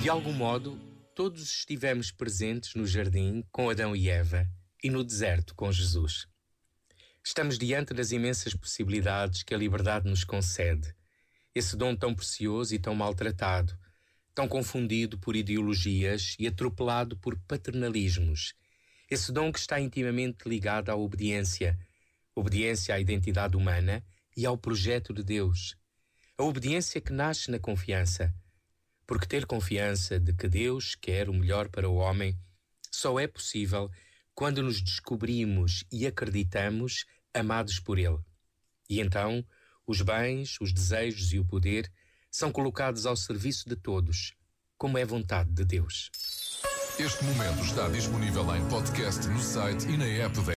De algum modo, todos estivemos presentes no jardim com Adão e Eva e no deserto com Jesus. Estamos diante das imensas possibilidades que a liberdade nos concede. Esse dom tão precioso e tão maltratado, tão confundido por ideologias e atropelado por paternalismos. Esse dom que está intimamente ligado à obediência, obediência à identidade humana e ao projeto de Deus. A obediência que nasce na confiança. Porque ter confiança de que Deus quer o melhor para o homem só é possível quando nos descobrimos e acreditamos amados por Ele. E então, os bens, os desejos e o poder são colocados ao serviço de todos, como é vontade de Deus. Este momento está disponível em podcast no site e na app